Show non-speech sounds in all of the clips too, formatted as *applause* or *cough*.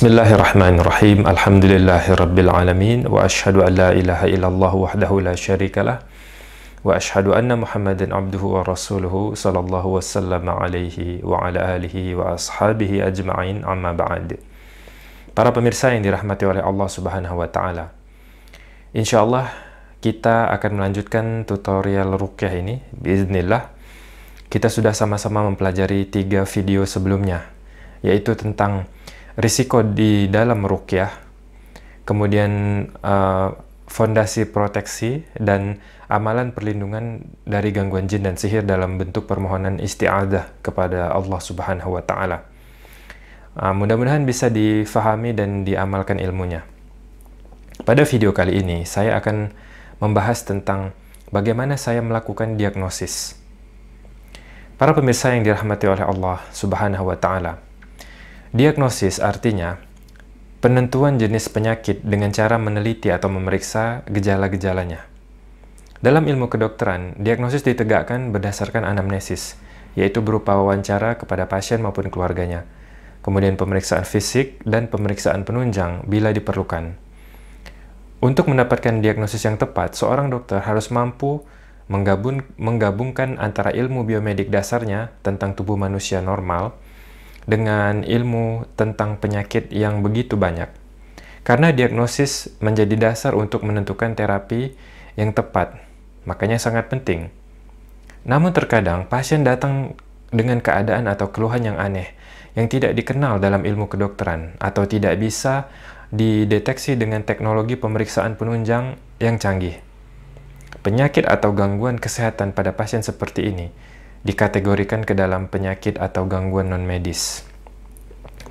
Bismillahirrahmanirrahim. Alhamdulillahirabbil alamin wa asyhadu an la ilaha illallah wahdahu la syarikalah wa asyhadu anna Muhammadan abduhu wa rasuluhu sallallahu wasallam alaihi wa ala alihi wa ashabihi ajma'in amma ba'd. Para pemirsa yang dirahmati oleh Allah Subhanahu wa taala. Insyaallah kita akan melanjutkan tutorial ruqyah ini biiznillah. Kita sudah sama-sama mempelajari tiga video sebelumnya yaitu tentang risiko di dalam rukyah, kemudian uh, fondasi proteksi dan amalan perlindungan dari gangguan jin dan sihir dalam bentuk permohonan isti'adah kepada Allah Subhanahu wa taala. Uh, mudah-mudahan bisa difahami dan diamalkan ilmunya. Pada video kali ini saya akan membahas tentang bagaimana saya melakukan diagnosis. Para pemirsa yang dirahmati oleh Allah Subhanahu wa taala. Diagnosis artinya penentuan jenis penyakit dengan cara meneliti atau memeriksa gejala-gejalanya. Dalam ilmu kedokteran, diagnosis ditegakkan berdasarkan anamnesis, yaitu berupa wawancara kepada pasien maupun keluarganya, kemudian pemeriksaan fisik dan pemeriksaan penunjang bila diperlukan. Untuk mendapatkan diagnosis yang tepat, seorang dokter harus mampu menggabung, menggabungkan antara ilmu biomedik dasarnya tentang tubuh manusia normal dengan ilmu tentang penyakit yang begitu banyak. Karena diagnosis menjadi dasar untuk menentukan terapi yang tepat, makanya sangat penting. Namun terkadang pasien datang dengan keadaan atau keluhan yang aneh yang tidak dikenal dalam ilmu kedokteran atau tidak bisa dideteksi dengan teknologi pemeriksaan penunjang yang canggih. Penyakit atau gangguan kesehatan pada pasien seperti ini dikategorikan ke dalam penyakit atau gangguan non-medis.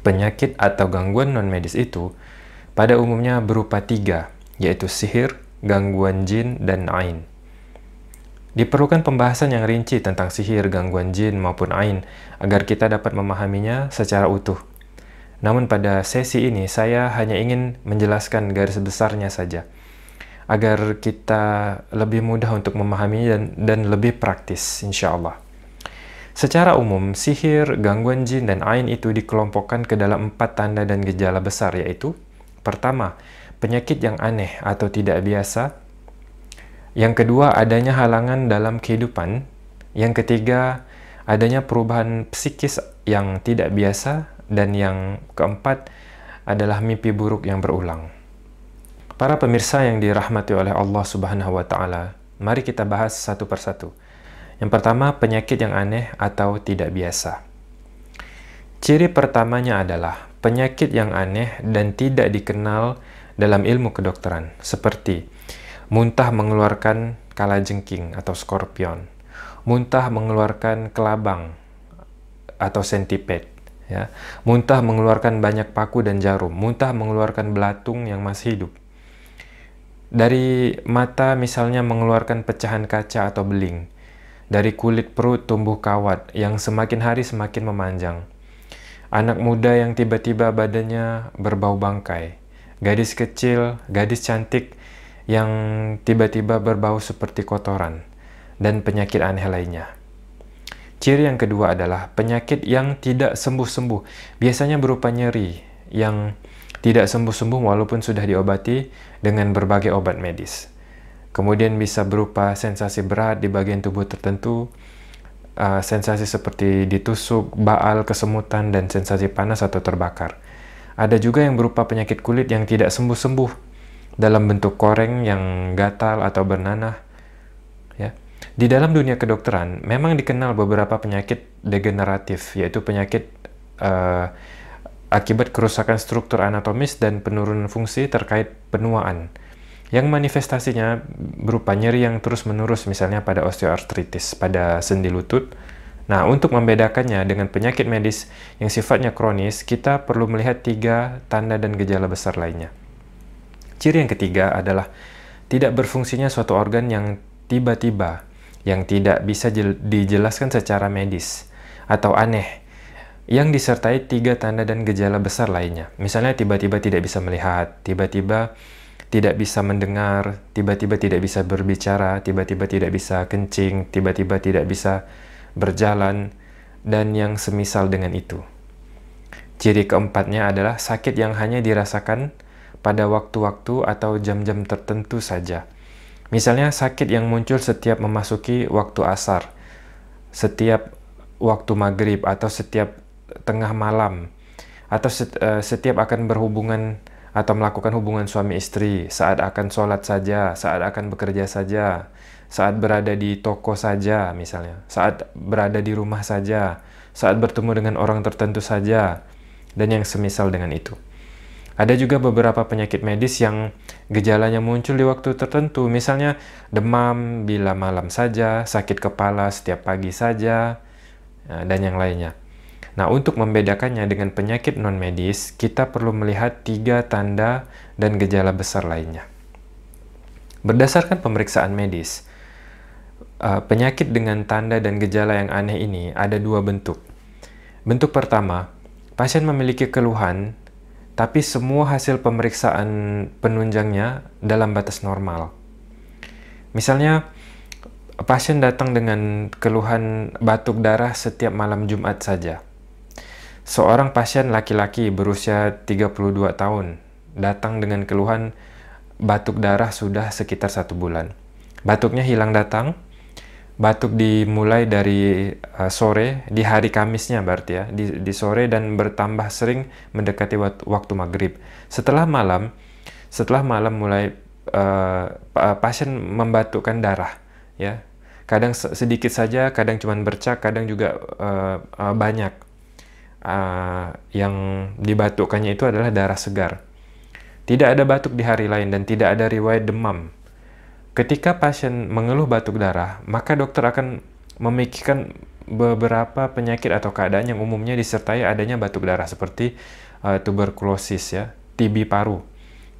Penyakit atau gangguan non-medis itu pada umumnya berupa tiga, yaitu sihir, gangguan jin, dan ain. Diperlukan pembahasan yang rinci tentang sihir, gangguan jin, maupun ain agar kita dapat memahaminya secara utuh. Namun pada sesi ini saya hanya ingin menjelaskan garis besarnya saja, agar kita lebih mudah untuk memahaminya dan, dan lebih praktis, insya Allah. Secara umum, sihir, gangguan jin, dan ain itu dikelompokkan ke dalam empat tanda dan gejala besar yaitu Pertama, penyakit yang aneh atau tidak biasa. Yang kedua, adanya halangan dalam kehidupan. Yang ketiga, adanya perubahan psikis yang tidak biasa. Dan yang keempat adalah mimpi buruk yang berulang. Para pemirsa yang dirahmati oleh Allah Subhanahu wa taala, mari kita bahas satu persatu. Yang pertama, penyakit yang aneh atau tidak biasa. Ciri pertamanya adalah penyakit yang aneh dan tidak dikenal dalam ilmu kedokteran, seperti muntah mengeluarkan kalajengking atau skorpion, muntah mengeluarkan kelabang atau centipede, ya, muntah mengeluarkan banyak paku dan jarum, muntah mengeluarkan belatung yang masih hidup. Dari mata misalnya mengeluarkan pecahan kaca atau beling, dari kulit perut tumbuh kawat yang semakin hari semakin memanjang. Anak muda yang tiba-tiba badannya berbau bangkai. Gadis kecil, gadis cantik yang tiba-tiba berbau seperti kotoran. Dan penyakit aneh lainnya. Ciri yang kedua adalah penyakit yang tidak sembuh-sembuh. Biasanya berupa nyeri yang tidak sembuh-sembuh walaupun sudah diobati dengan berbagai obat medis. Kemudian bisa berupa sensasi berat di bagian tubuh tertentu, uh, sensasi seperti ditusuk, baal, kesemutan, dan sensasi panas atau terbakar. Ada juga yang berupa penyakit kulit yang tidak sembuh-sembuh dalam bentuk koreng yang gatal atau bernanah. Ya. Di dalam dunia kedokteran, memang dikenal beberapa penyakit degeneratif, yaitu penyakit uh, akibat kerusakan struktur anatomis dan penurunan fungsi terkait penuaan yang manifestasinya berupa nyeri yang terus-menerus misalnya pada osteoartritis pada sendi lutut. Nah, untuk membedakannya dengan penyakit medis yang sifatnya kronis, kita perlu melihat tiga tanda dan gejala besar lainnya. Ciri yang ketiga adalah tidak berfungsinya suatu organ yang tiba-tiba, yang tidak bisa dijelaskan secara medis, atau aneh, yang disertai tiga tanda dan gejala besar lainnya. Misalnya tiba-tiba tidak bisa melihat, tiba-tiba tidak bisa mendengar, tiba-tiba tidak bisa berbicara, tiba-tiba tidak bisa kencing, tiba-tiba tidak bisa berjalan, dan yang semisal dengan itu. Ciri keempatnya adalah sakit yang hanya dirasakan pada waktu-waktu atau jam-jam tertentu saja. Misalnya sakit yang muncul setiap memasuki waktu asar, setiap waktu maghrib atau setiap tengah malam, atau eh, setiap akan berhubungan atau melakukan hubungan suami istri, saat akan sholat saja, saat akan bekerja saja, saat berada di toko saja misalnya, saat berada di rumah saja, saat bertemu dengan orang tertentu saja, dan yang semisal dengan itu. Ada juga beberapa penyakit medis yang gejalanya muncul di waktu tertentu, misalnya demam bila malam saja, sakit kepala setiap pagi saja, ya, dan yang lainnya. Nah, untuk membedakannya dengan penyakit non-medis, kita perlu melihat tiga tanda dan gejala besar lainnya. Berdasarkan pemeriksaan medis, uh, penyakit dengan tanda dan gejala yang aneh ini ada dua bentuk. Bentuk pertama, pasien memiliki keluhan, tapi semua hasil pemeriksaan penunjangnya dalam batas normal. Misalnya, pasien datang dengan keluhan batuk darah setiap malam Jumat saja. Seorang pasien laki-laki berusia 32 tahun datang dengan keluhan batuk darah sudah sekitar satu bulan. Batuknya hilang datang, batuk dimulai dari uh, sore di hari Kamisnya berarti ya di, di sore dan bertambah sering mendekati waktu maghrib. Setelah malam setelah malam mulai uh, pasien membatukkan darah ya. Kadang sedikit saja kadang cuma bercak kadang juga uh, uh, banyak uh, yang dibatukkannya itu adalah darah segar tidak ada batuk di hari lain dan tidak ada riwayat demam Ketika pasien mengeluh batuk darah, maka dokter akan memikirkan beberapa penyakit atau keadaan yang umumnya disertai adanya batuk darah seperti uh, tuberkulosis ya, TB paru,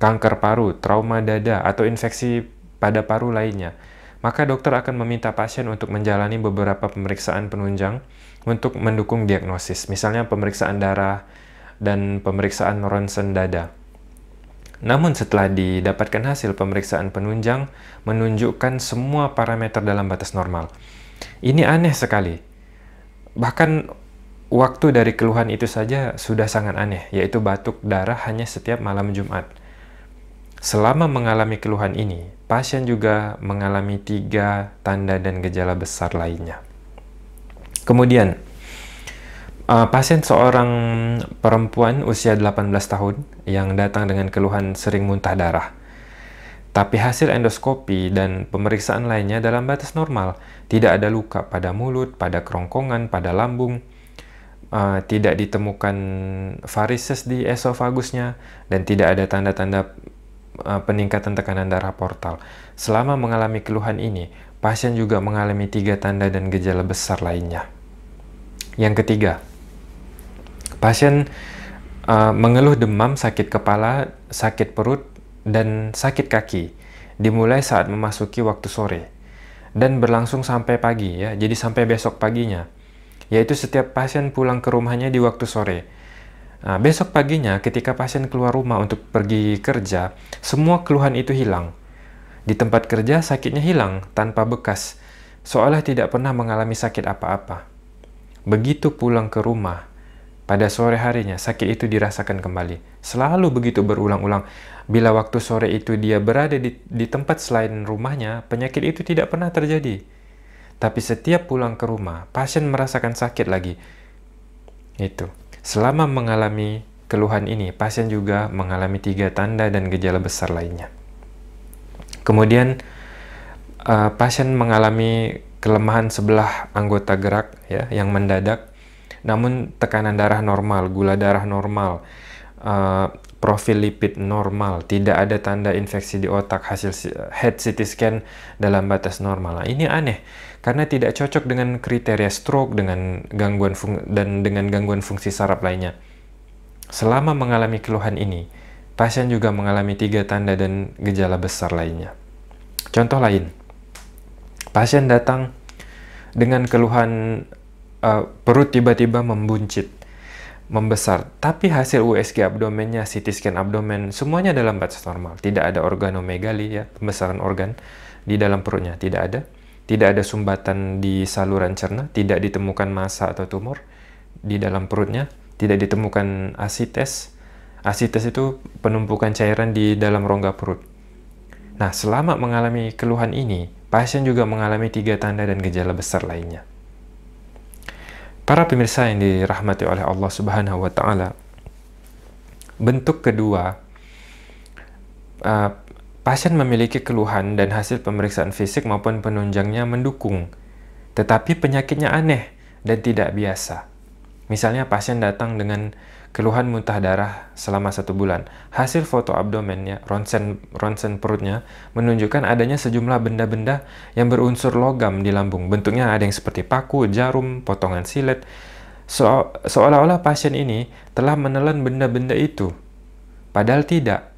kanker paru, trauma dada atau infeksi pada paru lainnya. Maka dokter akan meminta pasien untuk menjalani beberapa pemeriksaan penunjang untuk mendukung diagnosis, misalnya pemeriksaan darah dan pemeriksaan ronsen dada. Namun setelah didapatkan hasil pemeriksaan penunjang menunjukkan semua parameter dalam batas normal. Ini aneh sekali. Bahkan waktu dari keluhan itu saja sudah sangat aneh, yaitu batuk darah hanya setiap malam Jumat. Selama mengalami keluhan ini, pasien juga mengalami tiga tanda dan gejala besar lainnya. Kemudian, Uh, pasien seorang perempuan usia 18 tahun yang datang dengan keluhan sering muntah darah. Tapi hasil endoskopi dan pemeriksaan lainnya dalam batas normal. Tidak ada luka pada mulut, pada kerongkongan, pada lambung. Uh, tidak ditemukan varises di esofagusnya dan tidak ada tanda-tanda uh, peningkatan tekanan darah portal. Selama mengalami keluhan ini, pasien juga mengalami tiga tanda dan gejala besar lainnya. Yang ketiga, Pasien uh, mengeluh demam, sakit kepala, sakit perut, dan sakit kaki dimulai saat memasuki waktu sore dan berlangsung sampai pagi ya, jadi sampai besok paginya. Yaitu setiap pasien pulang ke rumahnya di waktu sore. Nah, besok paginya ketika pasien keluar rumah untuk pergi kerja, semua keluhan itu hilang. Di tempat kerja sakitnya hilang tanpa bekas, seolah tidak pernah mengalami sakit apa-apa. Begitu pulang ke rumah, pada sore harinya, sakit itu dirasakan kembali. Selalu begitu berulang-ulang. Bila waktu sore itu dia berada di, di tempat selain rumahnya, penyakit itu tidak pernah terjadi. Tapi setiap pulang ke rumah, pasien merasakan sakit lagi. Itu. Selama mengalami keluhan ini, pasien juga mengalami tiga tanda dan gejala besar lainnya. Kemudian, uh, pasien mengalami kelemahan sebelah anggota gerak ya yang mendadak namun tekanan darah normal, gula darah normal, uh, profil lipid normal, tidak ada tanda infeksi di otak hasil head CT scan dalam batas normal. Nah, ini aneh karena tidak cocok dengan kriteria stroke dengan gangguan dan dengan gangguan fungsi saraf lainnya. Selama mengalami keluhan ini, pasien juga mengalami tiga tanda dan gejala besar lainnya. Contoh lain, pasien datang dengan keluhan uh, perut tiba-tiba membuncit, membesar. Tapi hasil USG abdomennya, CT scan abdomen, semuanya dalam batas normal. Tidak ada organomegali ya, pembesaran organ di dalam perutnya, tidak ada. Tidak ada sumbatan di saluran cerna, tidak ditemukan massa atau tumor di dalam perutnya, tidak ditemukan asites. Asites itu penumpukan cairan di dalam rongga perut. Nah, selama mengalami keluhan ini, pasien juga mengalami tiga tanda dan gejala besar lainnya. Para pemirsa yang dirahmati oleh Allah Subhanahu wa taala, bentuk kedua uh, pasien memiliki keluhan dan hasil pemeriksaan fisik maupun penunjangnya mendukung, tetapi penyakitnya aneh dan tidak biasa. Misalnya pasien datang dengan keluhan muntah darah selama satu bulan. Hasil foto abdomennya, ronsen, ronsen perutnya, menunjukkan adanya sejumlah benda-benda yang berunsur logam di lambung. Bentuknya ada yang seperti paku, jarum, potongan silet. So, seolah-olah pasien ini telah menelan benda-benda itu. Padahal tidak.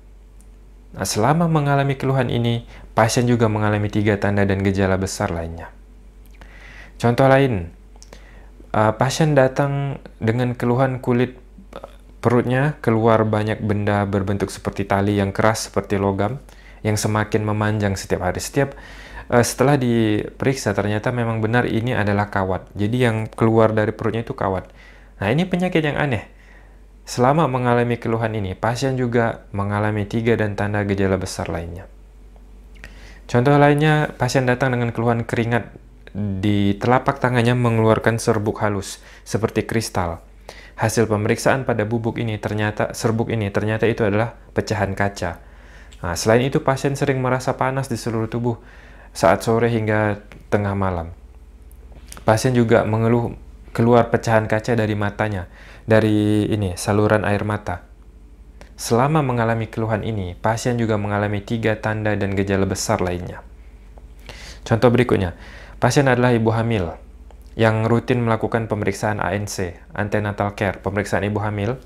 Nah, selama mengalami keluhan ini, pasien juga mengalami tiga tanda dan gejala besar lainnya. Contoh lain, uh, pasien datang dengan keluhan kulit perutnya keluar banyak benda berbentuk seperti tali yang keras seperti logam yang semakin memanjang setiap hari. Setiap uh, setelah diperiksa ternyata memang benar ini adalah kawat. Jadi yang keluar dari perutnya itu kawat. Nah ini penyakit yang aneh. Selama mengalami keluhan ini, pasien juga mengalami tiga dan tanda gejala besar lainnya. Contoh lainnya, pasien datang dengan keluhan keringat di telapak tangannya mengeluarkan serbuk halus seperti kristal. Hasil pemeriksaan pada bubuk ini ternyata serbuk ini ternyata itu adalah pecahan kaca. Nah, selain itu pasien sering merasa panas di seluruh tubuh saat sore hingga tengah malam. Pasien juga mengeluh keluar pecahan kaca dari matanya, dari ini saluran air mata. Selama mengalami keluhan ini, pasien juga mengalami tiga tanda dan gejala besar lainnya. Contoh berikutnya, Pasien adalah ibu hamil yang rutin melakukan pemeriksaan ANC, antenatal care, pemeriksaan ibu hamil,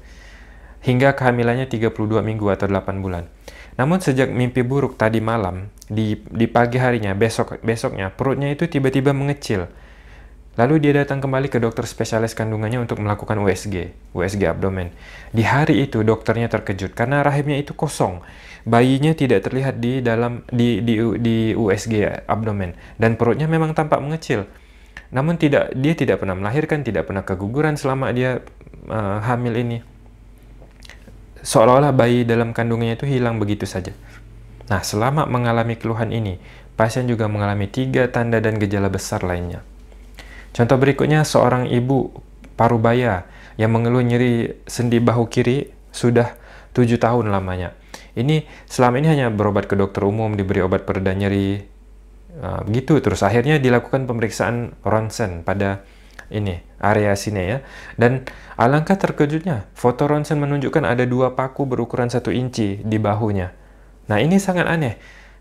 hingga kehamilannya 32 minggu atau 8 bulan. Namun sejak mimpi buruk tadi malam, di, di pagi harinya, besok besoknya, perutnya itu tiba-tiba mengecil. Lalu dia datang kembali ke dokter spesialis kandungannya untuk melakukan USG, USG abdomen. Di hari itu dokternya terkejut karena rahimnya itu kosong bayinya tidak terlihat di dalam di di di USG abdomen dan perutnya memang tampak mengecil. Namun tidak dia tidak pernah melahirkan, tidak pernah keguguran selama dia uh, hamil ini. Seolah-olah bayi dalam kandungannya itu hilang begitu saja. Nah, selama mengalami keluhan ini, pasien juga mengalami tiga tanda dan gejala besar lainnya. Contoh berikutnya, seorang ibu parubaya yang mengeluh nyeri sendi bahu kiri sudah tujuh tahun lamanya. Ini selama ini hanya berobat ke dokter umum, diberi obat pereda nyeri, uh, begitu. Terus akhirnya dilakukan pemeriksaan ronsen pada ini area sini ya. Dan alangkah terkejutnya, foto ronsen menunjukkan ada dua paku berukuran satu inci di bahunya. Nah ini sangat aneh.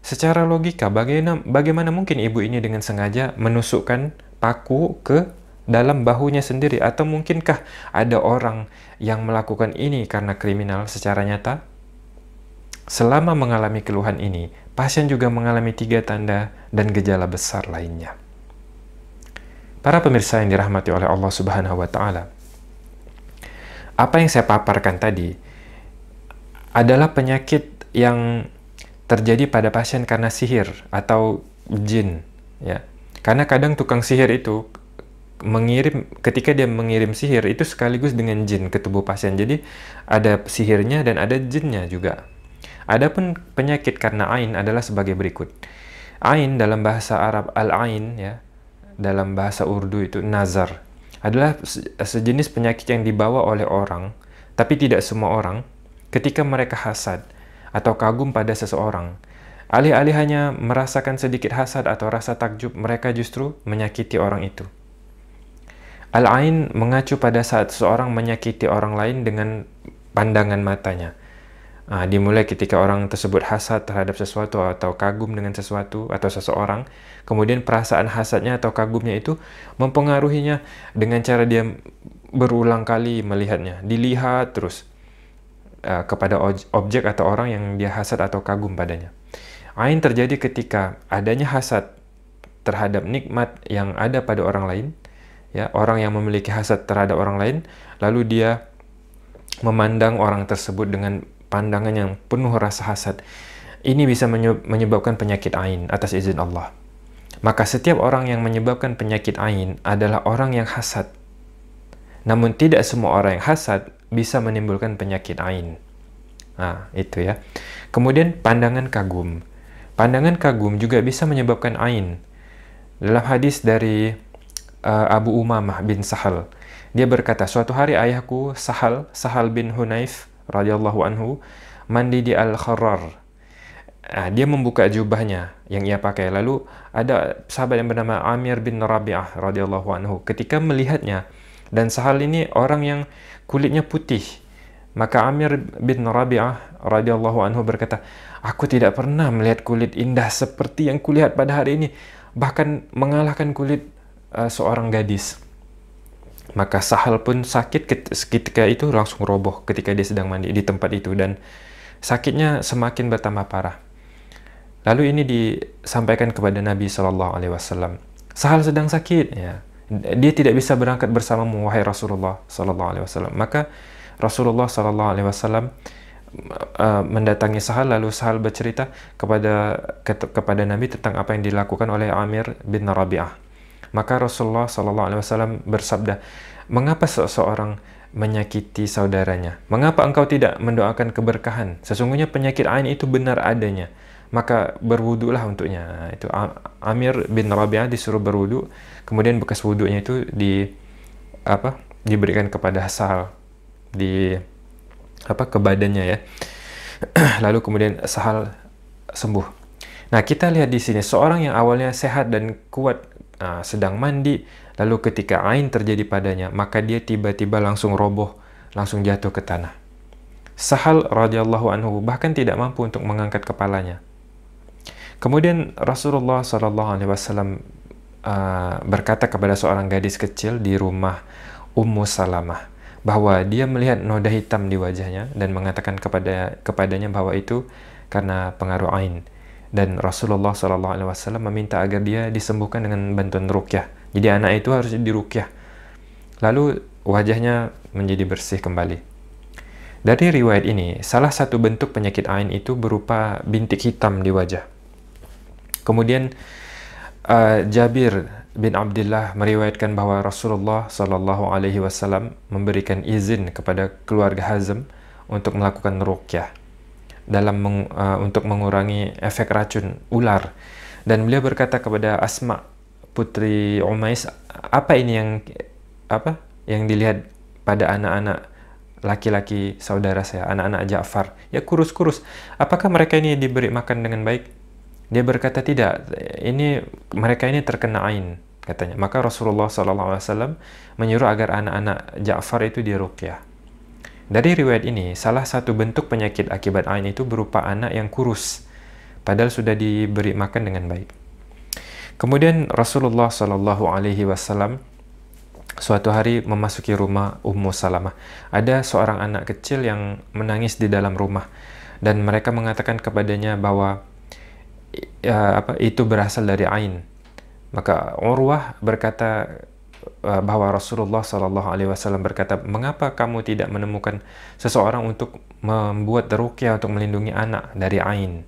Secara logika, bagaimana, bagaimana mungkin ibu ini dengan sengaja menusukkan paku ke dalam bahunya sendiri? Atau mungkinkah ada orang yang melakukan ini karena kriminal secara nyata? Selama mengalami keluhan ini, pasien juga mengalami tiga tanda dan gejala besar lainnya. Para pemirsa yang dirahmati oleh Allah Subhanahu wa taala. Apa yang saya paparkan tadi adalah penyakit yang terjadi pada pasien karena sihir atau jin, ya. Karena kadang tukang sihir itu mengirim ketika dia mengirim sihir itu sekaligus dengan jin ke tubuh pasien. Jadi ada sihirnya dan ada jinnya juga. Adapun penyakit karena ain adalah sebagai berikut. Ain dalam bahasa Arab al-ain ya, dalam bahasa Urdu itu nazar adalah sejenis penyakit yang dibawa oleh orang, tapi tidak semua orang ketika mereka hasad atau kagum pada seseorang. Alih-alih hanya merasakan sedikit hasad atau rasa takjub, mereka justru menyakiti orang itu. Al-ain mengacu pada saat seseorang menyakiti orang lain dengan pandangan matanya uh, dimulai ketika orang tersebut hasad terhadap sesuatu atau kagum dengan sesuatu atau seseorang, kemudian perasaan hasadnya atau kagumnya itu mempengaruhinya dengan cara dia berulang kali melihatnya, dilihat terus uh, kepada objek atau orang yang dia hasad atau kagum padanya. Ain terjadi ketika adanya hasad terhadap nikmat yang ada pada orang lain, ya orang yang memiliki hasad terhadap orang lain, lalu dia memandang orang tersebut dengan pandangan yang penuh rasa hasad, ini bisa menyebabkan penyakit ain atas izin Allah. Maka setiap orang yang menyebabkan penyakit ain adalah orang yang hasad. Namun tidak semua orang yang hasad bisa menimbulkan penyakit ain. Nah, itu ya. Kemudian pandangan kagum. Pandangan kagum juga bisa menyebabkan ain. Dalam hadis dari uh, Abu Umamah bin Sahal, dia berkata, suatu hari ayahku Sahal, Sahal bin Hunayf radhiyallahu anhu mandi di Al-Kharrar. Nah, dia membuka jubahnya yang ia pakai. Lalu ada sahabat yang bernama Amir bin Rabi'ah radhiyallahu anhu. Ketika melihatnya dan Sahal ini orang yang kulitnya putih, maka Amir bin Rabi'ah radhiyallahu anhu berkata, "Aku tidak pernah melihat kulit indah seperti yang kulihat pada hari ini, bahkan mengalahkan kulit uh, seorang gadis." Maka Sahal pun sakit ketika itu langsung roboh ketika dia sedang mandi di tempat itu dan sakitnya semakin bertambah parah. Lalu ini disampaikan kepada Nabi Shallallahu Alaihi Wasallam. Sahal sedang sakit, ya. Dia tidak bisa berangkat bersamamu, wahai Rasulullah Shallallahu Alaihi Wasallam. Maka Rasulullah Shallallahu Alaihi Wasallam uh, mendatangi Sahal lalu Sahal bercerita kepada ke, kepada Nabi tentang apa yang dilakukan oleh Amir bin Rabi'ah. Maka Rasulullah Shallallahu Alaihi Wasallam bersabda, mengapa seseorang menyakiti saudaranya? Mengapa engkau tidak mendoakan keberkahan? Sesungguhnya penyakit ain itu benar adanya. Maka berwudulah untuknya. Itu Amir bin Rabi'ah disuruh berwudu, kemudian bekas wudunya itu di apa? diberikan kepada Sahal di apa ke badannya ya. *clears throat* Lalu kemudian Sahal sembuh. Nah, kita lihat di sini seorang yang awalnya sehat dan kuat sedang mandi, lalu ketika ain terjadi padanya, maka dia tiba-tiba langsung roboh, langsung jatuh ke tanah. Sahal radhiyallahu anhu bahkan tidak mampu untuk mengangkat kepalanya. Kemudian Rasulullah Shallallahu alaihi wasallam uh, berkata kepada seorang gadis kecil di rumah Ummu Salamah bahwa dia melihat noda hitam di wajahnya dan mengatakan kepada kepadanya bahwa itu karena pengaruh ain dan Rasulullah Shallallahu Alaihi Wasallam meminta agar dia disembuhkan dengan bantuan rukyah. Jadi anak itu harus dirukyah. Lalu wajahnya menjadi bersih kembali. Dari riwayat ini, salah satu bentuk penyakit ain itu berupa bintik hitam di wajah. Kemudian uh, Jabir bin Abdullah meriwayatkan bahwa Rasulullah Shallallahu Alaihi Wasallam memberikan izin kepada keluarga Hazm untuk melakukan rukyah dalam meng, uh, untuk mengurangi efek racun ular. Dan beliau berkata kepada Asma putri Umais, apa ini yang apa yang dilihat pada anak-anak laki-laki saudara saya, anak-anak Ja'far? Ya kurus-kurus. Apakah mereka ini diberi makan dengan baik? Dia berkata tidak. Ini mereka ini terkena ain katanya. Maka Rasulullah SAW menyuruh agar anak-anak Ja'far itu diruqyah. Dari riwayat ini, salah satu bentuk penyakit akibat ain itu berupa anak yang kurus, padahal sudah diberi makan dengan baik. Kemudian Rasulullah Shallallahu Alaihi Wasallam suatu hari memasuki rumah Ummu Salamah. Ada seorang anak kecil yang menangis di dalam rumah dan mereka mengatakan kepadanya bahwa ya, apa itu berasal dari ain. Maka Urwah berkata bahwa Rasulullah Shallallahu Alaihi Wasallam berkata, mengapa kamu tidak menemukan seseorang untuk membuat rukyah untuk melindungi anak dari ain?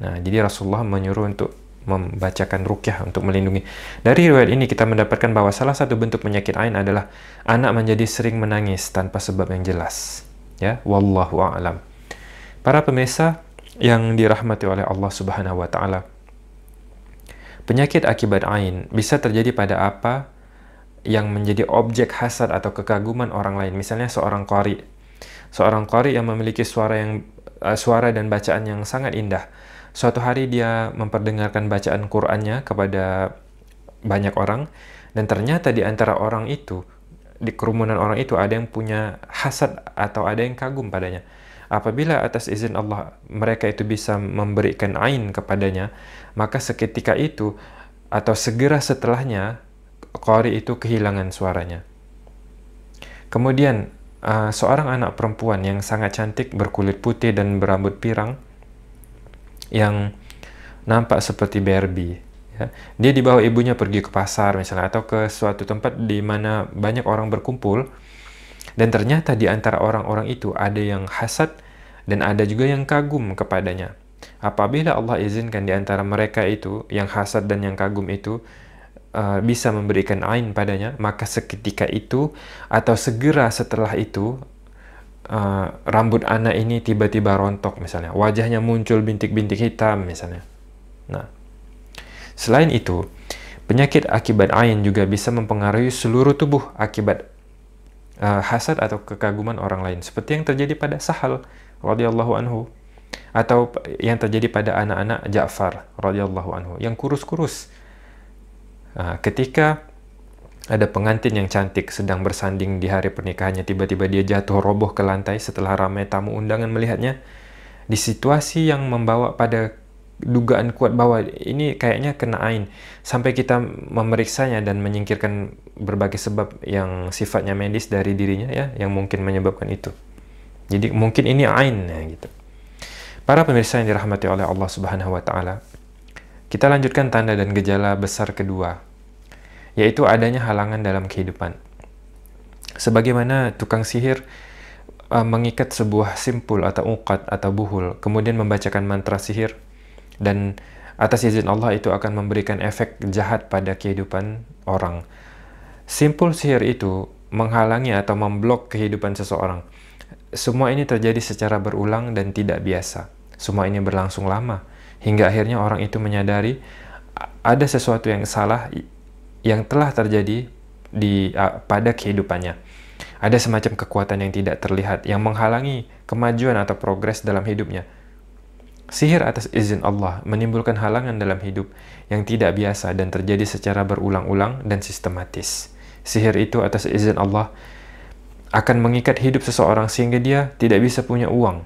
Nah, jadi Rasulullah menyuruh untuk membacakan rukyah untuk melindungi. Dari riwayat ini kita mendapatkan bahwa salah satu bentuk penyakit ain adalah anak menjadi sering menangis tanpa sebab yang jelas. Ya, wallahu a'lam. Para pemirsa yang dirahmati oleh Allah Subhanahu wa taala. Penyakit akibat ain bisa terjadi pada apa yang menjadi objek hasad atau kekaguman orang lain. Misalnya seorang qari. Seorang qari yang memiliki suara yang uh, suara dan bacaan yang sangat indah. Suatu hari dia memperdengarkan bacaan Qur'annya kepada banyak orang dan ternyata di antara orang itu di kerumunan orang itu ada yang punya hasad atau ada yang kagum padanya. Apabila atas izin Allah mereka itu bisa memberikan ain kepadanya, maka seketika itu atau segera setelahnya Qari itu kehilangan suaranya. Kemudian, uh, seorang anak perempuan yang sangat cantik berkulit putih dan berambut pirang yang nampak seperti Barbie. Ya. Dia dibawa ibunya pergi ke pasar misalnya atau ke suatu tempat di mana banyak orang berkumpul dan ternyata di antara orang-orang itu ada yang hasad dan ada juga yang kagum kepadanya. Apabila Allah izinkan di antara mereka itu yang hasad dan yang kagum itu uh, bisa memberikan ain padanya, maka seketika itu atau segera setelah itu uh, rambut anak ini tiba-tiba rontok misalnya, wajahnya muncul bintik-bintik hitam misalnya. Nah, selain itu, penyakit akibat ain juga bisa mempengaruhi seluruh tubuh akibat uh, hasad atau kekaguman orang lain, seperti yang terjadi pada Sahal radhiyallahu anhu atau yang terjadi pada anak-anak Ja'far radhiyallahu anhu yang kurus-kurus. Nah, ketika ada pengantin yang cantik sedang bersanding di hari pernikahannya, tiba-tiba dia jatuh roboh ke lantai setelah ramai tamu undangan melihatnya. Di situasi yang membawa pada dugaan kuat bahwa ini kayaknya kena ain sampai kita memeriksanya dan menyingkirkan berbagai sebab yang sifatnya medis dari dirinya ya yang mungkin menyebabkan itu. Jadi mungkin ini ain ya, gitu. Para pemirsa yang dirahmati oleh Allah Subhanahu wa taala. Kita lanjutkan tanda dan gejala besar kedua yaitu adanya halangan dalam kehidupan. Sebagaimana tukang sihir uh, mengikat sebuah simpul atau ukat atau buhul, kemudian membacakan mantra sihir, dan atas izin Allah itu akan memberikan efek jahat pada kehidupan orang. Simpul sihir itu menghalangi atau memblok kehidupan seseorang. Semua ini terjadi secara berulang dan tidak biasa. Semua ini berlangsung lama, hingga akhirnya orang itu menyadari ada sesuatu yang salah yang telah terjadi di uh, pada kehidupannya. Ada semacam kekuatan yang tidak terlihat yang menghalangi kemajuan atau progres dalam hidupnya. Sihir atas izin Allah menimbulkan halangan dalam hidup yang tidak biasa dan terjadi secara berulang-ulang dan sistematis. Sihir itu atas izin Allah akan mengikat hidup seseorang sehingga dia tidak bisa punya uang.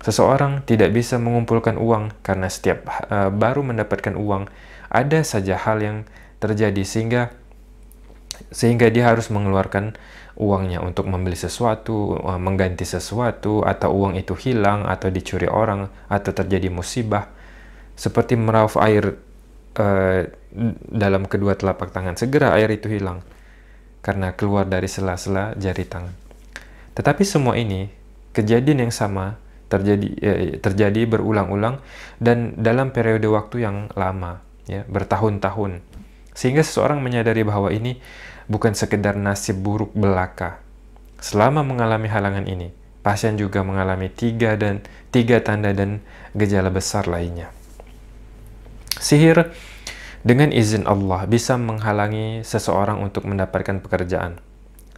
Seseorang tidak bisa mengumpulkan uang karena setiap uh, baru mendapatkan uang ada saja hal yang terjadi sehingga sehingga dia harus mengeluarkan uangnya untuk membeli sesuatu, uh, mengganti sesuatu, atau uang itu hilang, atau dicuri orang, atau terjadi musibah, seperti meraup air uh, dalam kedua telapak tangan. Segera air itu hilang karena keluar dari sela-sela jari tangan. Tetapi semua ini kejadian yang sama terjadi eh, terjadi berulang-ulang dan dalam periode waktu yang lama, ya bertahun-tahun sehingga seseorang menyadari bahwa ini bukan sekedar nasib buruk belaka. Selama mengalami halangan ini, pasien juga mengalami tiga dan tiga tanda dan gejala besar lainnya. Sihir dengan izin Allah bisa menghalangi seseorang untuk mendapatkan pekerjaan.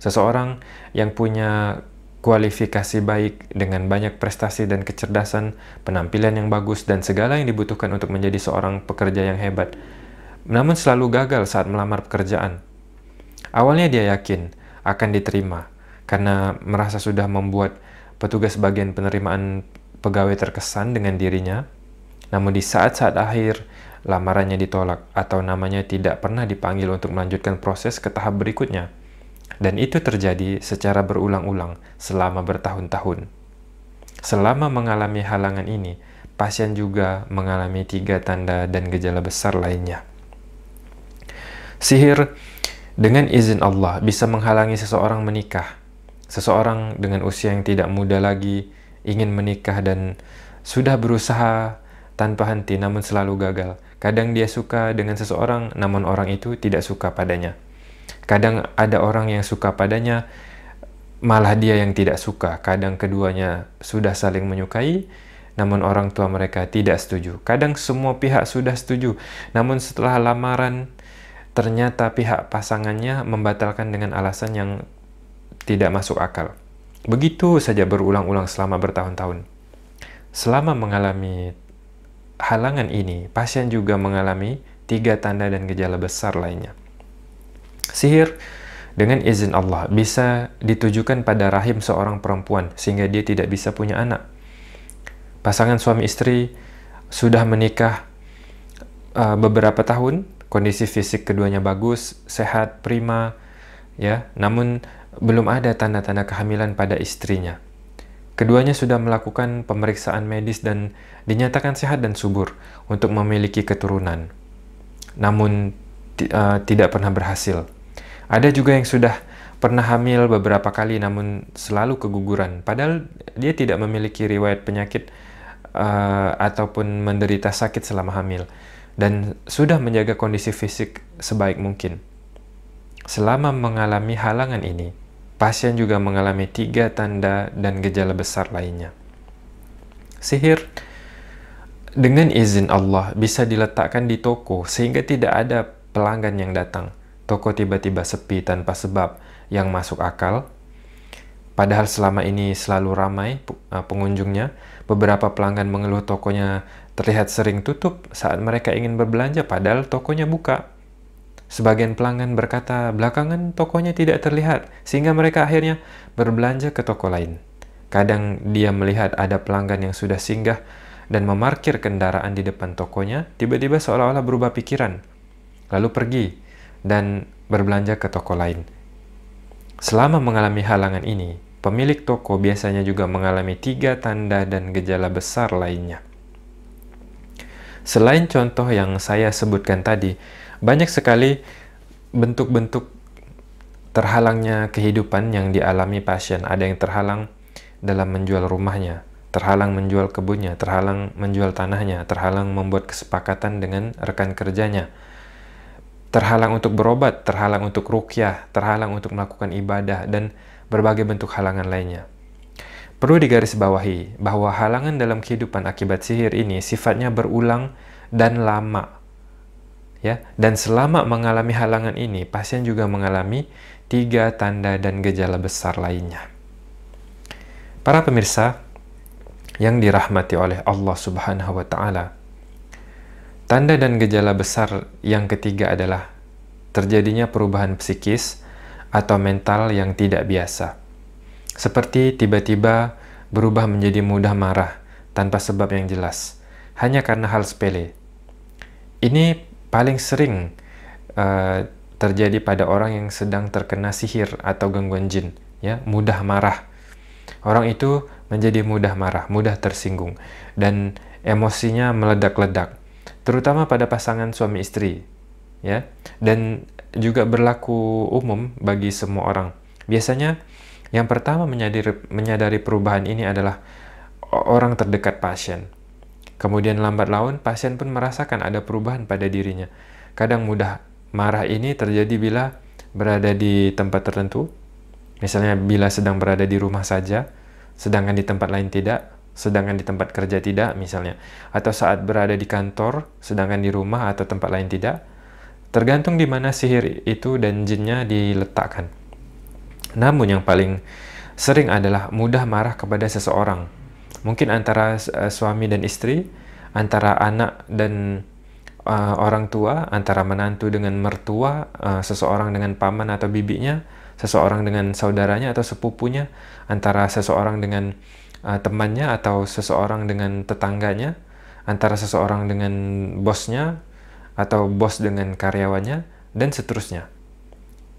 Seseorang yang punya kualifikasi baik dengan banyak prestasi dan kecerdasan, penampilan yang bagus dan segala yang dibutuhkan untuk menjadi seorang pekerja yang hebat namun selalu gagal saat melamar pekerjaan. Awalnya dia yakin akan diterima karena merasa sudah membuat petugas bagian penerimaan pegawai terkesan dengan dirinya. Namun di saat-saat akhir lamarannya ditolak atau namanya tidak pernah dipanggil untuk melanjutkan proses ke tahap berikutnya. Dan itu terjadi secara berulang-ulang selama bertahun-tahun. Selama mengalami halangan ini, pasien juga mengalami tiga tanda dan gejala besar lainnya. Sihir dengan izin Allah bisa menghalangi seseorang menikah. Seseorang dengan usia yang tidak muda lagi ingin menikah dan sudah berusaha tanpa henti namun selalu gagal. Kadang dia suka dengan seseorang namun orang itu tidak suka padanya. Kadang ada orang yang suka padanya malah dia yang tidak suka. Kadang keduanya sudah saling menyukai namun orang tua mereka tidak setuju. Kadang semua pihak sudah setuju namun setelah lamaran ternyata pihak pasangannya membatalkan dengan alasan yang tidak masuk akal. Begitu saja berulang-ulang selama bertahun-tahun. Selama mengalami halangan ini, pasien juga mengalami tiga tanda dan gejala besar lainnya. Sihir dengan izin Allah bisa ditujukan pada rahim seorang perempuan sehingga dia tidak bisa punya anak. Pasangan suami istri sudah menikah uh, beberapa tahun kondisi fisik keduanya bagus, sehat, prima, ya. Namun belum ada tanda-tanda kehamilan pada istrinya. Keduanya sudah melakukan pemeriksaan medis dan dinyatakan sehat dan subur untuk memiliki keturunan. Namun uh, tidak pernah berhasil. Ada juga yang sudah pernah hamil beberapa kali namun selalu keguguran padahal dia tidak memiliki riwayat penyakit uh, ataupun menderita sakit selama hamil dan sudah menjaga kondisi fisik sebaik mungkin. Selama mengalami halangan ini, pasien juga mengalami tiga tanda dan gejala besar lainnya. Sihir dengan izin Allah bisa diletakkan di toko sehingga tidak ada pelanggan yang datang. Toko tiba-tiba sepi tanpa sebab yang masuk akal. Padahal selama ini selalu ramai uh, pengunjungnya, beberapa pelanggan mengeluh tokonya terlihat sering tutup saat mereka ingin berbelanja padahal tokonya buka. Sebagian pelanggan berkata belakangan tokonya tidak terlihat sehingga mereka akhirnya berbelanja ke toko lain. Kadang dia melihat ada pelanggan yang sudah singgah dan memarkir kendaraan di depan tokonya, tiba-tiba seolah-olah berubah pikiran, lalu pergi dan berbelanja ke toko lain. Selama mengalami halangan ini, pemilik toko biasanya juga mengalami tiga tanda dan gejala besar lainnya. Selain contoh yang saya sebutkan tadi, banyak sekali bentuk-bentuk terhalangnya kehidupan yang dialami pasien. Ada yang terhalang dalam menjual rumahnya, terhalang menjual kebunnya, terhalang menjual tanahnya, terhalang membuat kesepakatan dengan rekan kerjanya, terhalang untuk berobat, terhalang untuk rukyah, terhalang untuk melakukan ibadah, dan berbagai bentuk halangan lainnya. Perlu digarisbawahi bahwa halangan dalam kehidupan akibat sihir ini sifatnya berulang dan lama. Ya, dan selama mengalami halangan ini, pasien juga mengalami tiga tanda dan gejala besar lainnya. Para pemirsa yang dirahmati oleh Allah Subhanahu wa taala. Tanda dan gejala besar yang ketiga adalah terjadinya perubahan psikis atau mental yang tidak biasa seperti tiba-tiba berubah menjadi mudah marah tanpa sebab yang jelas, hanya karena hal sepele. Ini paling sering uh, terjadi pada orang yang sedang terkena sihir atau gangguan jin, ya, mudah marah. Orang itu menjadi mudah marah, mudah tersinggung, dan emosinya meledak-ledak, terutama pada pasangan suami istri, ya, dan juga berlaku umum bagi semua orang. Biasanya yang pertama menyadari, menyadari perubahan ini adalah orang terdekat pasien. Kemudian lambat laun pasien pun merasakan ada perubahan pada dirinya. Kadang mudah marah ini terjadi bila berada di tempat tertentu, misalnya bila sedang berada di rumah saja, sedangkan di tempat lain tidak, sedangkan di tempat kerja tidak misalnya, atau saat berada di kantor, sedangkan di rumah atau tempat lain tidak, tergantung di mana sihir itu dan jinnya diletakkan. Namun yang paling sering adalah mudah marah kepada seseorang. Mungkin antara uh, suami dan istri, antara anak dan uh, orang tua, antara menantu dengan mertua, uh, seseorang dengan paman atau bibinya, seseorang dengan saudaranya atau sepupunya, antara seseorang dengan uh, temannya atau seseorang dengan tetangganya, antara seseorang dengan bosnya atau bos dengan karyawannya, dan seterusnya.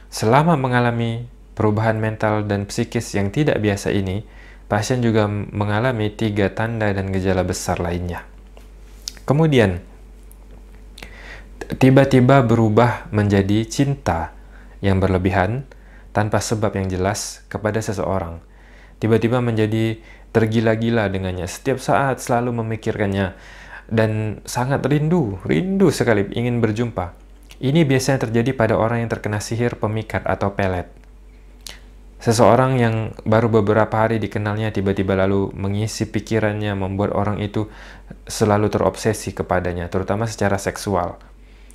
Selama mengalami perubahan mental dan psikis yang tidak biasa ini, pasien juga mengalami tiga tanda dan gejala besar lainnya. Kemudian, tiba-tiba berubah menjadi cinta yang berlebihan tanpa sebab yang jelas kepada seseorang. Tiba-tiba menjadi tergila-gila dengannya, setiap saat selalu memikirkannya, dan sangat rindu, rindu sekali ingin berjumpa. Ini biasanya terjadi pada orang yang terkena sihir pemikat atau pelet. Seseorang yang baru beberapa hari dikenalnya tiba-tiba lalu mengisi pikirannya membuat orang itu selalu terobsesi kepadanya, terutama secara seksual.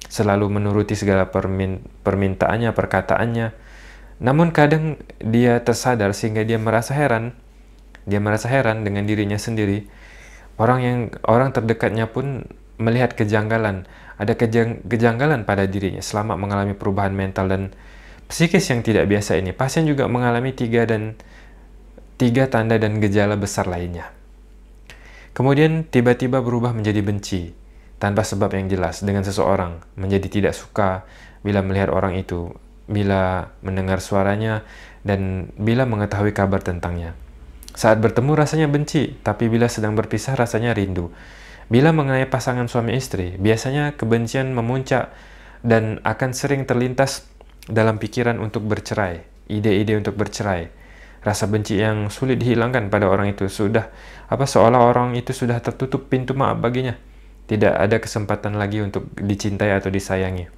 Selalu menuruti segala permin permintaannya, perkataannya. Namun kadang dia tersadar sehingga dia merasa heran. Dia merasa heran dengan dirinya sendiri. Orang yang orang terdekatnya pun melihat kejanggalan, ada kejang, kejanggalan pada dirinya selama mengalami perubahan mental dan psikis yang tidak biasa ini, pasien juga mengalami tiga dan tiga tanda dan gejala besar lainnya. Kemudian tiba-tiba berubah menjadi benci tanpa sebab yang jelas dengan seseorang, menjadi tidak suka bila melihat orang itu, bila mendengar suaranya, dan bila mengetahui kabar tentangnya. Saat bertemu rasanya benci, tapi bila sedang berpisah rasanya rindu. Bila mengenai pasangan suami istri, biasanya kebencian memuncak dan akan sering terlintas dalam pikiran untuk bercerai, ide-ide untuk bercerai, rasa benci yang sulit dihilangkan pada orang itu sudah apa seolah orang itu sudah tertutup pintu maaf baginya. tidak ada kesempatan lagi untuk dicintai atau disayangi.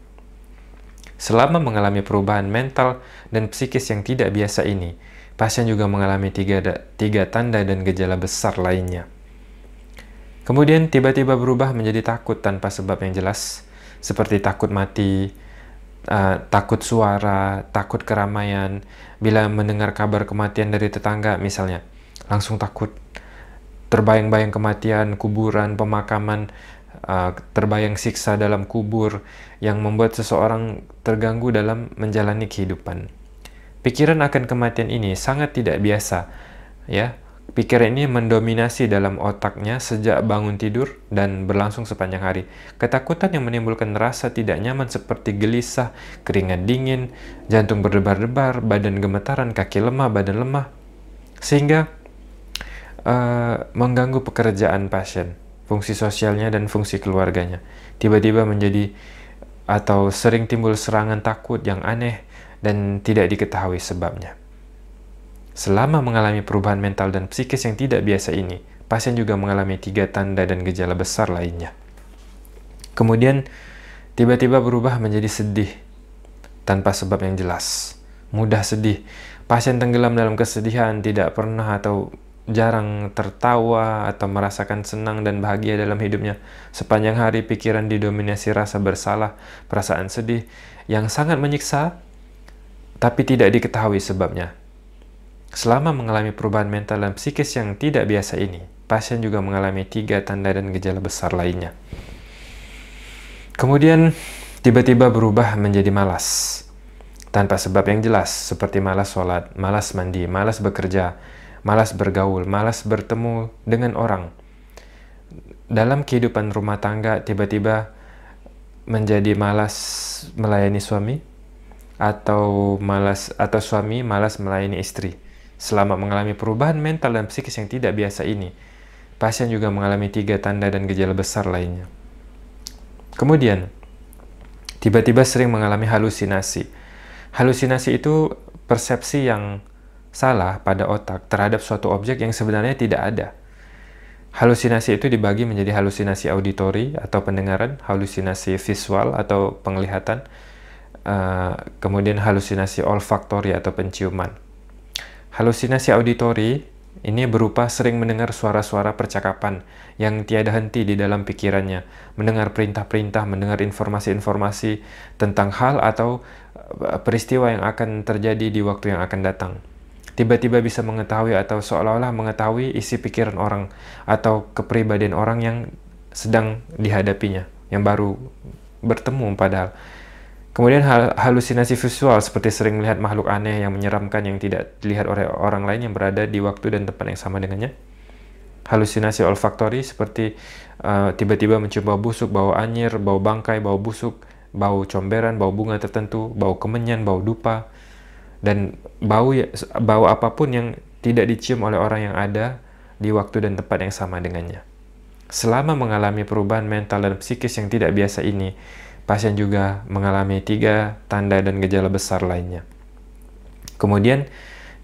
Selama mengalami perubahan mental dan psikis yang tidak biasa ini, pasien juga mengalami tiga, tiga tanda dan gejala besar lainnya. Kemudian tiba-tiba berubah menjadi takut tanpa sebab yang jelas, seperti takut mati, uh, takut suara, takut keramaian, bila mendengar kabar kematian dari tetangga misalnya, langsung takut. Terbayang-bayang kematian, kuburan, pemakaman, uh, terbayang siksa dalam kubur yang membuat seseorang terganggu dalam menjalani kehidupan. Pikiran akan kematian ini sangat tidak biasa, ya. Pikiran ini mendominasi dalam otaknya sejak bangun tidur dan berlangsung sepanjang hari. Ketakutan yang menimbulkan rasa tidak nyaman seperti gelisah, keringat dingin, jantung berdebar-debar, badan gemetaran, kaki lemah, badan lemah, sehingga uh, mengganggu pekerjaan pasien fungsi sosialnya dan fungsi keluarganya. Tiba-tiba menjadi atau sering timbul serangan takut yang aneh dan tidak diketahui sebabnya. Selama mengalami perubahan mental dan psikis yang tidak biasa ini, pasien juga mengalami tiga tanda dan gejala besar lainnya. Kemudian, tiba-tiba berubah menjadi sedih tanpa sebab yang jelas. Mudah sedih. Pasien tenggelam dalam kesedihan, tidak pernah atau jarang tertawa atau merasakan senang dan bahagia dalam hidupnya. Sepanjang hari pikiran didominasi rasa bersalah, perasaan sedih yang sangat menyiksa, tapi tidak diketahui sebabnya. Selama mengalami perubahan mental dan psikis yang tidak biasa ini, pasien juga mengalami tiga tanda dan gejala besar lainnya. Kemudian, tiba-tiba berubah menjadi malas. Tanpa sebab yang jelas, seperti malas sholat, malas mandi, malas bekerja, malas bergaul, malas bertemu dengan orang. Dalam kehidupan rumah tangga, tiba-tiba menjadi malas melayani suami, atau malas atau suami malas melayani istri. Selama mengalami perubahan mental dan psikis yang tidak biasa ini, pasien juga mengalami tiga tanda dan gejala besar lainnya. Kemudian, tiba-tiba sering mengalami halusinasi. Halusinasi itu persepsi yang salah pada otak terhadap suatu objek yang sebenarnya tidak ada. Halusinasi itu dibagi menjadi halusinasi auditori atau pendengaran, halusinasi visual atau penglihatan, uh, kemudian halusinasi olfaktori atau penciuman. Halusinasi auditori ini berupa sering mendengar suara-suara percakapan yang tiada henti di dalam pikirannya, mendengar perintah-perintah, mendengar informasi-informasi tentang hal atau eh, peristiwa yang akan terjadi di waktu yang akan datang tiba-tiba bisa mengetahui atau seolah-olah mengetahui isi pikiran orang atau kepribadian orang yang sedang dihadapinya, yang baru bertemu padahal. Kemudian hal halusinasi visual seperti sering melihat makhluk aneh yang menyeramkan yang tidak dilihat oleh orang lain yang berada di waktu dan tempat yang sama dengannya. Halusinasi olfaktori seperti uh, tiba-tiba mencium bau busuk, bau anyir, bau bangkai, bau busuk, bau comberan, bau bunga tertentu, bau kemenyan, bau dupa, dan bau ya, bau apa pun yang tidak dicium oleh orang yang ada di waktu dan tempat yang sama dengannya. Selama mengalami perubahan mental dan psikis yang tidak biasa ini, pasien juga mengalami tiga tanda dan gejala besar lainnya. Kemudian,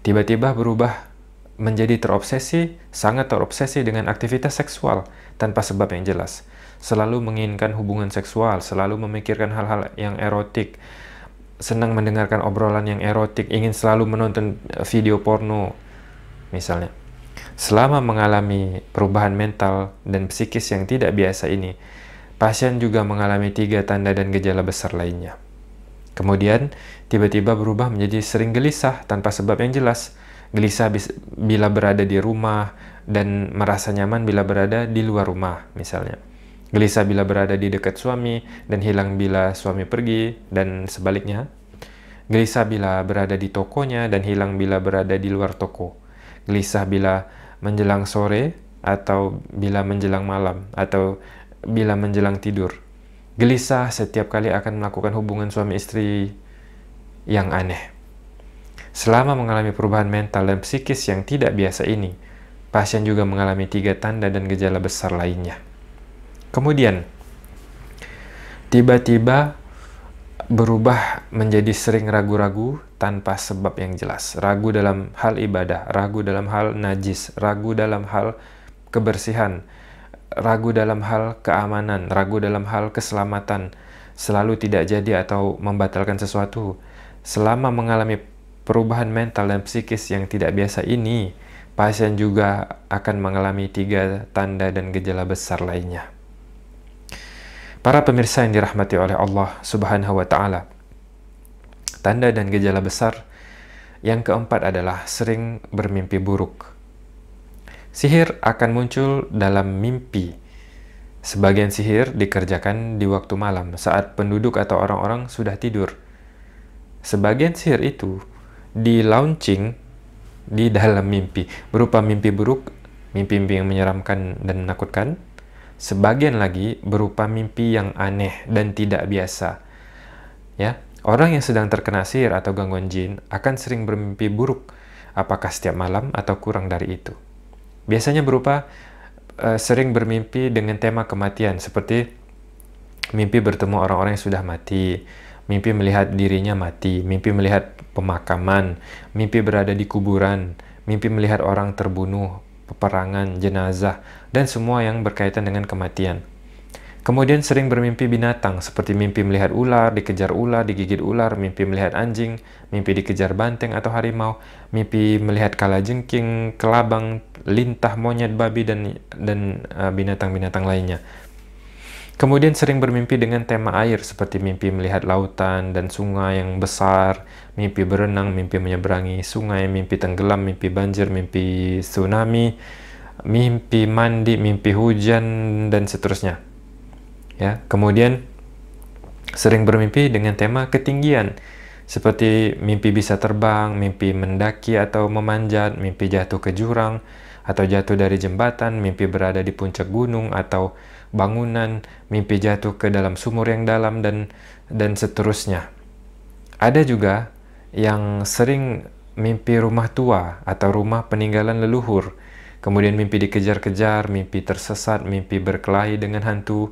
tiba-tiba berubah menjadi terobsesi, sangat terobsesi dengan aktivitas seksual tanpa sebab yang jelas. Selalu menginginkan hubungan seksual, selalu memikirkan hal-hal yang erotik, senang mendengarkan obrolan yang erotik, ingin selalu menonton eh, video porno, misalnya. Selama mengalami perubahan mental dan psikis yang tidak biasa ini, pasien juga mengalami tiga tanda dan gejala besar lainnya. Kemudian, tiba-tiba berubah menjadi sering gelisah tanpa sebab yang jelas. Gelisah bila berada di rumah dan merasa nyaman bila berada di luar rumah, misalnya. Gelisah bila berada di dekat suami dan hilang bila suami pergi dan sebaliknya. Gelisah bila berada di tokonya dan hilang bila berada di luar toko. Gelisah bila menjelang sore atau bila menjelang malam atau bila menjelang tidur. Gelisah setiap kali akan melakukan hubungan suami istri yang aneh. Selama mengalami perubahan mental dan psikis yang tidak biasa ini, pasien juga mengalami tiga tanda dan gejala besar lainnya. Kemudian, tiba-tiba berubah menjadi sering ragu-ragu tanpa sebab yang jelas. Ragu dalam hal ibadah, ragu dalam hal najis, ragu dalam hal kebersihan, ragu dalam hal keamanan, ragu dalam hal keselamatan, selalu tidak jadi atau membatalkan sesuatu. Selama mengalami perubahan mental dan psikis yang tidak biasa ini, pasien juga akan mengalami tiga tanda dan gejala besar lainnya. Para pemirsa yang dirahmati oleh Allah Subhanahu wa taala. Tanda dan gejala besar yang keempat adalah sering bermimpi buruk. Sihir akan muncul dalam mimpi. Sebagian sihir dikerjakan di waktu malam saat penduduk atau orang-orang sudah tidur. Sebagian sihir itu di launching di dalam mimpi, berupa mimpi buruk, mimpi-mimpi yang menyeramkan dan menakutkan. Sebagian lagi berupa mimpi yang aneh dan tidak biasa. Ya, orang yang sedang terkena sihir atau gangguan jin akan sering bermimpi buruk, apakah setiap malam atau kurang dari itu. Biasanya berupa uh, sering bermimpi dengan tema kematian seperti mimpi bertemu orang-orang yang sudah mati, mimpi melihat dirinya mati, mimpi melihat pemakaman, mimpi berada di kuburan, mimpi melihat orang terbunuh, peperangan, jenazah, dan semua yang berkaitan dengan kematian. Kemudian sering bermimpi binatang, seperti mimpi melihat ular, dikejar ular, digigit ular, mimpi melihat anjing, mimpi dikejar banteng atau harimau, mimpi melihat kalajengking, kelabang, lintah, monyet, babi, dan dan uh, binatang-binatang uh, lainnya. Kemudian sering bermimpi dengan tema air, seperti mimpi melihat lautan dan sungai yang besar, mimpi berenang, mimpi menyeberangi sungai, mimpi tenggelam, mimpi banjir, mimpi tsunami, mimpi mandi, mimpi hujan, dan seterusnya ya kemudian sering bermimpi dengan tema ketinggian seperti mimpi bisa terbang, mimpi mendaki atau memanjat, mimpi jatuh ke jurang atau jatuh dari jembatan, mimpi berada di puncak gunung atau bangunan, mimpi jatuh ke dalam sumur yang dalam dan dan seterusnya. Ada juga yang sering mimpi rumah tua atau rumah peninggalan leluhur, kemudian mimpi dikejar-kejar, mimpi tersesat, mimpi berkelahi dengan hantu,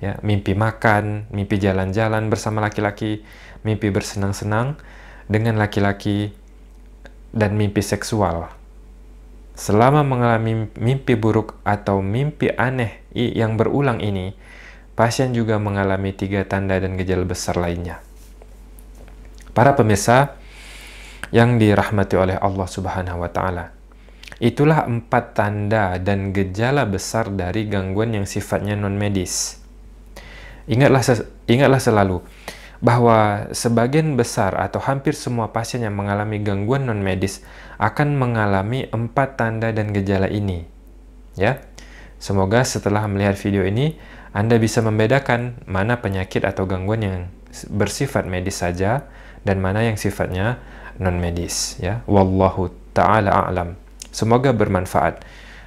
ya mimpi makan, mimpi jalan-jalan bersama laki-laki, mimpi bersenang-senang dengan laki-laki dan mimpi seksual. Selama mengalami mimpi buruk atau mimpi aneh yang berulang ini, pasien juga mengalami tiga tanda dan gejala besar lainnya. Para pemirsa yang dirahmati oleh Allah Subhanahu wa taala. Itulah empat tanda dan gejala besar dari gangguan yang sifatnya non medis Ingatlah, ingatlah selalu bahwa sebagian besar atau hampir semua pasien yang mengalami gangguan non medis akan mengalami empat tanda dan gejala ini. Ya, semoga setelah melihat video ini Anda bisa membedakan mana penyakit atau gangguan yang bersifat medis saja dan mana yang sifatnya non medis. Ya, wallahu taala a'lam. Semoga bermanfaat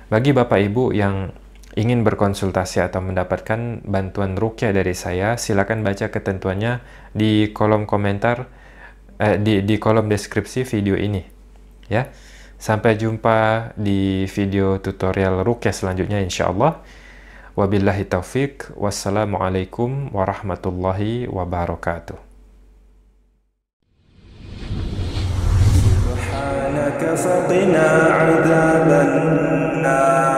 bagi Bapak Ibu yang ingin berkonsultasi atau mendapatkan bantuan rukyah dari saya, silakan baca ketentuannya di kolom komentar eh, di di kolom deskripsi video ini. Ya. Sampai jumpa di video tutorial rukyah selanjutnya insyaallah. Wabillahi taufik. Wassalamualaikum warahmatullahi wabarakatuh. Subhanaka faqina ربنا